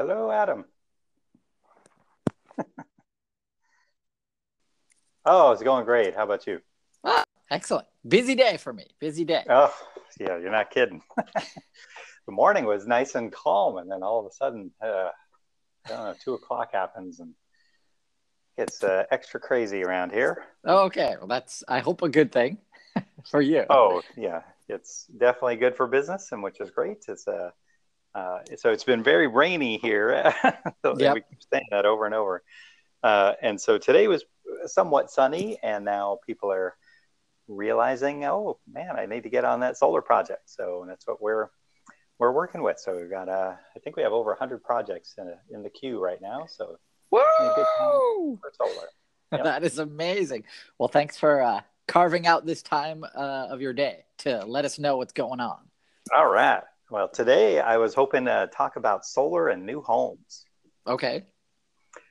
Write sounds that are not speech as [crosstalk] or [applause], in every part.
Hello, Adam. [laughs] oh, it's going great. How about you? Ah, excellent. Busy day for me. Busy day. Oh, yeah, you're not kidding. [laughs] the morning was nice and calm, and then all of a sudden, uh, I don't know, two o'clock happens, and it's uh, extra crazy around here. Oh, okay. Well, that's I hope a good thing [laughs] for you. Oh, yeah, it's definitely good for business, and which is great. It's a uh, uh, so it's been very rainy here. [laughs] so yep. We keep saying that over and over. Uh, and so today was somewhat sunny, and now people are realizing, oh man, I need to get on that solar project. So that's what we're we're working with. So we've got, uh, I think we have over 100 projects in, a, in the queue right now. So Woo! for solar. [laughs] Yep. that is amazing. Well, thanks for uh, carving out this time uh, of your day to let us know what's going on. All right. Well, today I was hoping to talk about solar and new homes. Okay.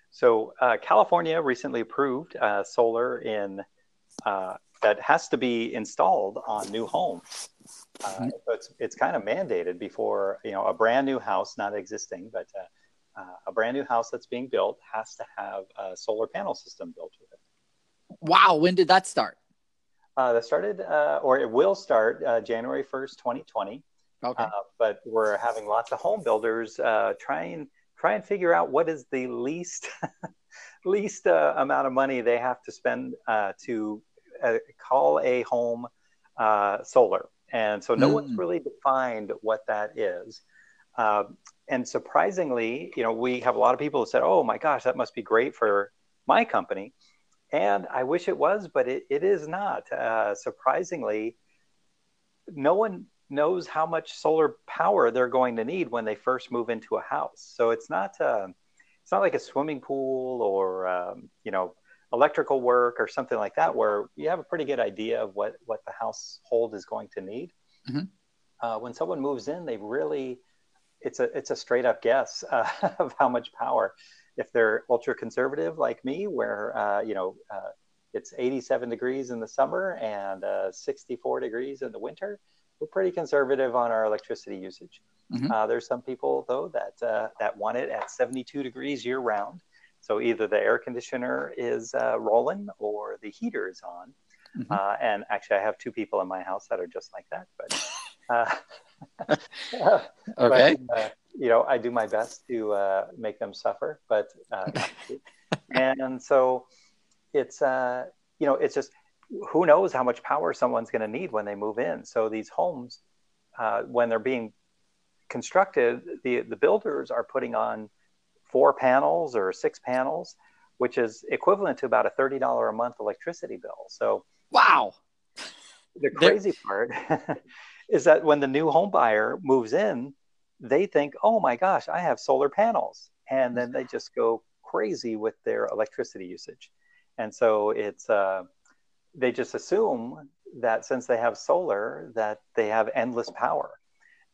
So, uh, California recently approved uh, solar in uh, that has to be installed on new homes. Uh, mm-hmm. So it's it's kind of mandated before you know a brand new house, not existing, but uh, uh, a brand new house that's being built has to have a solar panel system built with it. Wow! When did that start? that started, or it will start January first, twenty twenty. Okay. Uh, but we're having lots of home builders uh, try and try and figure out what is the least [laughs] least uh, amount of money they have to spend uh, to uh, call a home uh, solar. And so no mm. one's really defined what that is. and surprisingly, you know, we have a lot of people who said, "Oh my gosh, that must be great for my company," and I wish it was, but it, it is not. surprisingly, no one knows how much solar power they're going to need when they first move into a house. So it's not uh, it's not like a swimming pool or um, you know electrical work or something like that where you have a pretty good idea of what what the household is going to need. Mm-hmm. Uh, when someone moves in, they really it's a it's a straight up guess uh, [laughs] of how much power. If they're ultra conservative like me, where uh, you know uh, it's 87 degrees in the summer and uh, 64 degrees in the winter, we're pretty conservative on our electricity usage. Mm-hmm. Uh, there's some people though that uh, that want it at 72 degrees year round. So either the air conditioner is uh, rolling or the heater is on. Mm-hmm. Uh, and actually, I have two people in my house that are just like that. But [laughs] uh, [laughs] okay, but, uh, you know, I do my best to make them suffer. But [laughs] and so it's you know, it's just who knows how much power someone's going to need when they move in. So these homes, uh, when they're being constructed, the the builders are putting on four panels or six panels, which is equivalent to about a thirty dollar a month electricity bill. So wow. The crazy part [laughs] is that when the new home buyer moves in, they think, "Oh my gosh, I have solar panels," and then they just go crazy with their electricity usage. And so it's uh, they just assume that since they have solar that they have endless power.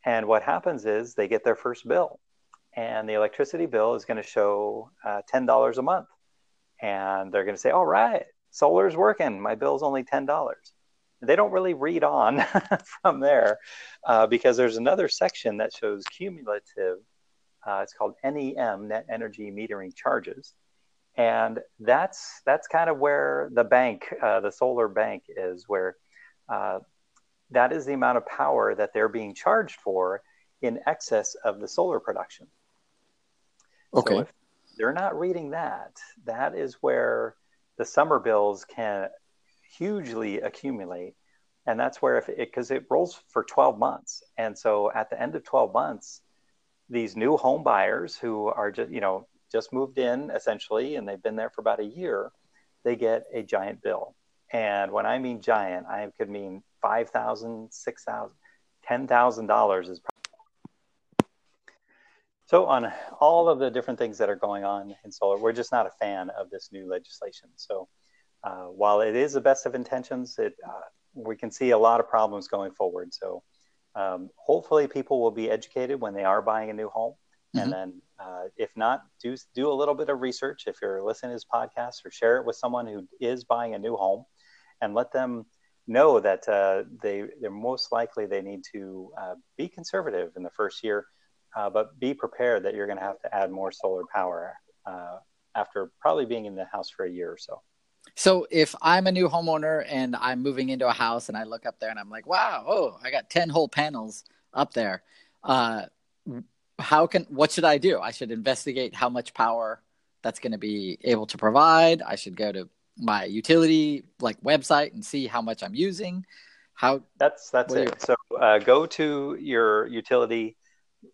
And what happens is they get their first bill and the electricity bill is going to show uh, $10 a month. And they're going to say all right solar's working. My bill's only $10 they don't really read on [laughs] from there uh, because there's another section that shows cumulative uh, it's called nem net energy metering charges and that's that's kind of where the bank, uh, the solar bank, is where uh, that is the amount of power that they're being charged for in excess of the solar production. Okay. So if, they're not reading that. That is where the summer bills can hugely accumulate. And that's where if it, because it rolls for 12 months. And so at the end of 12 months, these new home buyers who are just, you know, just moved in essentially, and they've been there for about a year, they get a giant bill. And when I mean giant, I could mean five thousand, six thousand, ten thousand dollars is. Probably so on all of the different things that are going on in solar, we're just not a fan of this new legislation. So uh, while it is the best of intentions, it uh, we can see a lot of problems going forward. So um, hopefully, people will be educated when they are buying a new home, mm-hmm. and then uh, if not, do do a little bit of research. If you're listening to this podcast, or share it with someone who is buying a new home, and let them know that uh, they they're most likely they need to uh, be conservative in the first year, uh, but be prepared that you're going to have to add more solar power uh, after probably being in the house for a year or so. So if I'm a new homeowner and I'm moving into a house and I look up there and I'm like, wow, oh, I got 10 whole panels up there. How can, what should I do? I should investigate how much power that's going to be able to provide. I should go to my utility like website and see how much I'm using. How that's that's it. You... So uh, go to your utility,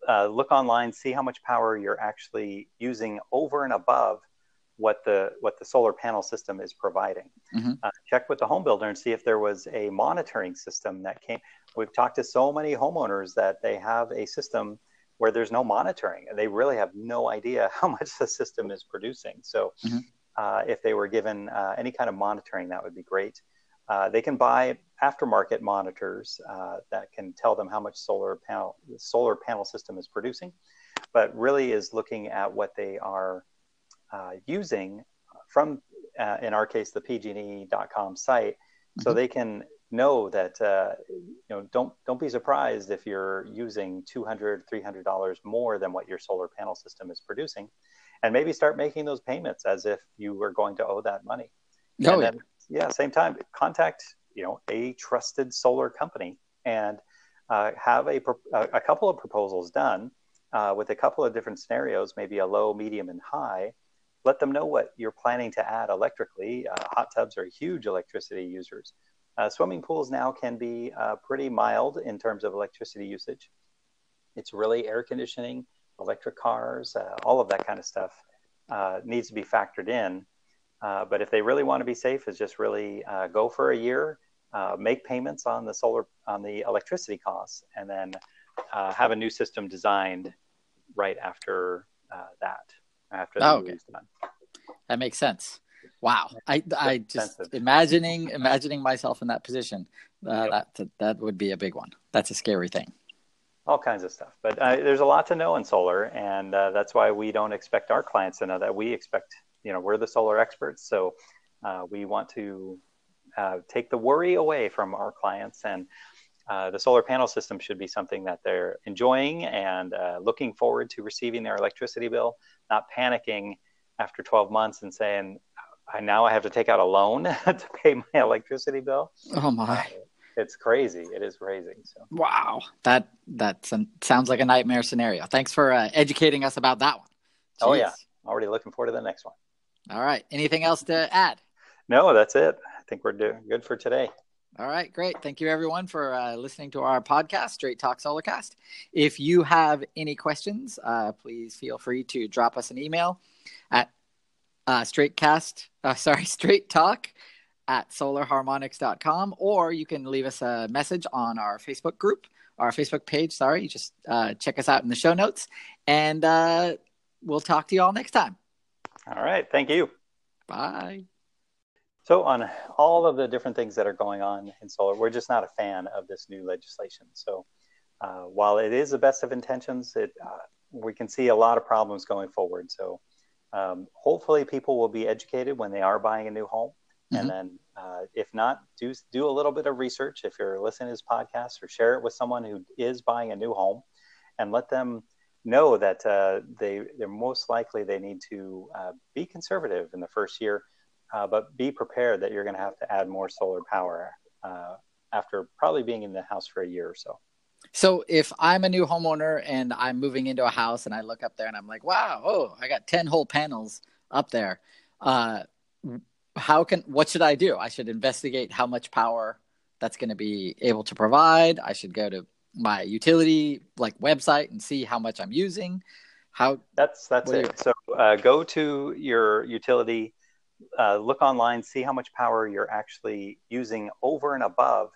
uh, look online, see how much power you're actually using over and above what the what the solar panel system is providing. Mm-hmm. Uh, check with the home builder and see if there was a monitoring system that came. We've talked to so many homeowners that they have a system where there's no monitoring and they really have no idea [laughs] how much the system is producing. So mm-hmm. uh, if they were given uh, any kind of monitoring, that would be great. Uh, they can buy aftermarket monitors uh, that can tell them how much solar panel the solar panel system is producing, but really is looking at what they are uh, using from, uh, in our case, the pg&e.com site, mm-hmm. so they can know that uh, you know don't don't be surprised if you're using 200 300 dollars more than what your solar panel system is producing and maybe start making those payments as if you were going to owe that money oh, and then, yeah. yeah same time contact you know a trusted solar company and uh, have a, a couple of proposals done uh, with a couple of different scenarios maybe a low medium and high let them know what you're planning to add electrically. Uh, hot tubs are huge electricity users. Uh, swimming pools now can be uh, pretty mild in terms of electricity usage. It's really air conditioning, electric cars, uh, all of that kind of stuff uh, needs to be factored in. Uh, but if they really want to be safe, is just really go for a year, make payments on the solar on the electricity costs, and then have a new system designed right after that after the oh, okay. done. That makes sense. Wow, I I just imagining imagining myself in that position. Uh, yep. That that would be a big one. That's a scary thing. All kinds of stuff, but uh, there's a lot to know in solar, and uh, that's why we don't expect our clients to know that. We expect, you know, we're the solar experts, so uh, we want to uh, take the worry away from our clients and uh, the solar panel system should be something that they're enjoying and uh, looking forward to receiving their electricity bill, not panicking after 12 months and saying, I now I have to take out a loan [laughs] to pay my electricity bill. Oh my. It's crazy. It is crazy. So. Wow. That that sounds like a nightmare scenario. Thanks for uh, educating us about that one. Jeez. Oh yeah. Already looking forward to the next one. All right. Anything else to add? No, that's it. I think we're doing good for today. All right, great. Thank you, everyone, for uh, listening to our podcast, Straight Talk Solarcast. If you have any questions, uh, please feel free to drop us an email at uh, straightcast, uh, [laughs] sorry, straight talk at solarharmonics.com, or you can leave us a message on our Facebook group, our Facebook page. Sorry, just uh, check us out in the show notes, and uh, we'll talk to you all next time. All right. Thank you. Bye. So, on all of the different things that are going on in solar, we're just not a fan of this new legislation. So, uh, while it is the best of intentions, it, uh, we can see a lot of problems going forward. So, um, hopefully, people will be educated when they are buying a new home. Mm-hmm. And then, uh, if not, do do a little bit of research. If you're listening to this podcast, or share it with someone who is buying a new home, and let them know that uh, they they're most likely they need to uh, be conservative in the first year uh, but be prepared that you're going to have to add more solar power uh, after probably being in the house for a year or so. So if I'm a new homeowner and I'm moving into a house and I look up there and I'm like, wow, oh, I got 10 whole panels up there. Uh, how can, what should I do? I should investigate how much power that's going to be able to provide. I should go to my utility like website and see how much I'm using. How that's that's it. You... So uh, go to your utility, uh, look online, see how much power you're actually using over and above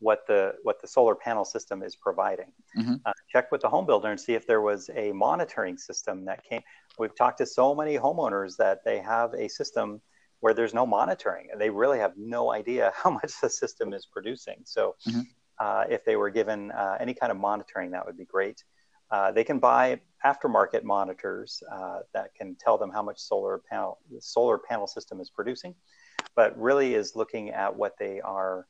what the what the solar panel system is providing. Mm-hmm. Uh, check with the home builder and see if there was a monitoring system that came. We've talked to so many homeowners that they have a system where there's no monitoring and they really have no idea [laughs] how much the system is producing. So, mm-hmm. uh, if they were given uh, any kind of monitoring, that would be great. Uh, they can buy aftermarket monitors uh, that can tell them how much solar panel the solar panel system is producing, but really is looking at what they are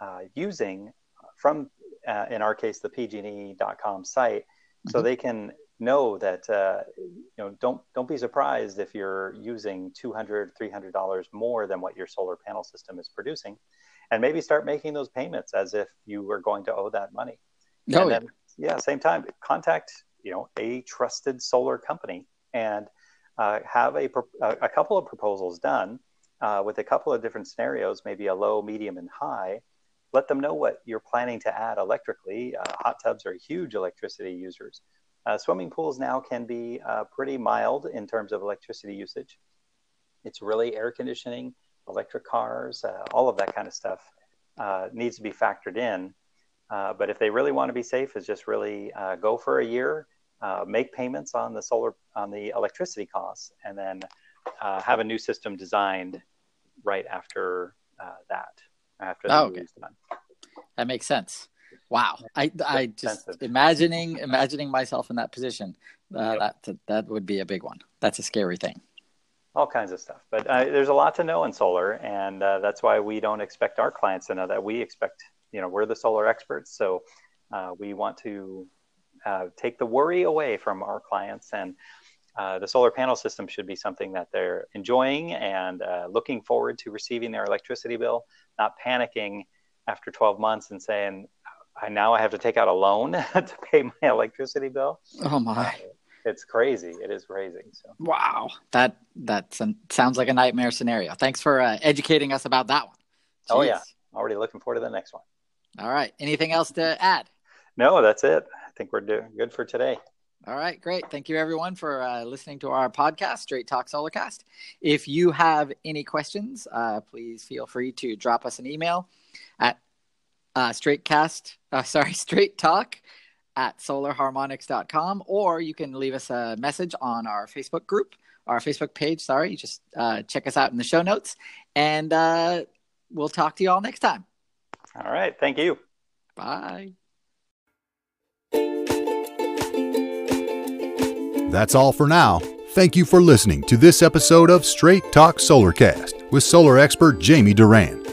uh, using from, uh, in our case, the pg&e.com site, mm-hmm. so they can know that uh, you know don't don't be surprised if you're using 200 300 dollars more than what your solar panel system is producing and maybe start making those payments as if you were going to owe that money oh, and then, yeah same time contact you know a trusted solar company and uh, have a, a couple of proposals done uh, with a couple of different scenarios maybe a low medium and high let them know what you're planning to add electrically uh, hot tubs are huge electricity users uh, swimming pools now can be uh, pretty mild in terms of electricity usage. It's really air conditioning, electric cars, uh, all of that kind of stuff uh, needs to be factored in. Uh, but if they really want to be safe, is just really uh, go for a year, make payments on the solar on the electricity costs, and then have a new system designed right after that. After the oh, okay. done. That makes sense. Wow, I I just imagining imagining myself in that position. Uh, yep. That that would be a big one. That's a scary thing. All kinds of stuff, but uh, there's a lot to know in solar, and uh, that's why we don't expect our clients to know that. We expect, you know, we're the solar experts, so uh, we want to uh, take the worry away from our clients and. Uh, the solar panel system should be something that they're enjoying and looking forward to receiving their electricity bill, not panicking after 12 months and saying, I now I have to take out a loan [laughs] to pay my electricity bill. Oh my! It's crazy. It is crazy. So. Wow, that that sounds like a nightmare scenario. Thanks for uh, educating us about that one. Jeez. Oh yeah, already looking forward to the next one. All right. Anything else to add? No, that's it. I think we're doing good for today. All right, great. Thank you, everyone, for uh, listening to our podcast, Straight Talk Solarcast. If you have any questions, uh, please feel free to drop us an email at uh, cast, uh, [laughs] sorry, straight talk at solarharmonics.com, or you can leave us a message on our Facebook group, our Facebook page. Sorry, you just uh, check us out in the show notes, and uh, we'll talk to you all next time. All right. Thank you. Bye. That's all for now. Thank you for listening to this episode of Straight Talk Solarcast with solar expert Jamie Duran.